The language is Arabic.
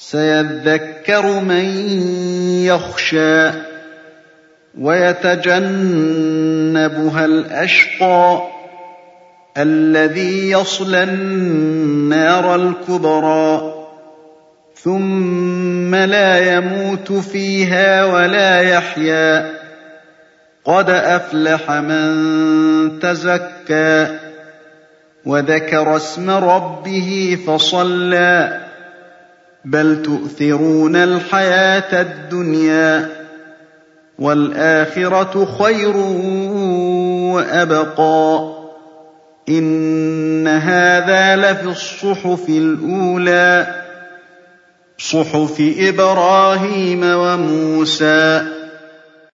سيذكر من يخشى ويتجنبها الأشقى الذي يصلى النار الكبرى ثم لا يموت فيها ولا يحيا قد أفلح من تزكى وذكر اسم ربه فصلى بل تؤثرون الحياة الدنيا والآخرة خير وأبقى إن هذا لفي الصحف الأولى صحف إبراهيم وموسى.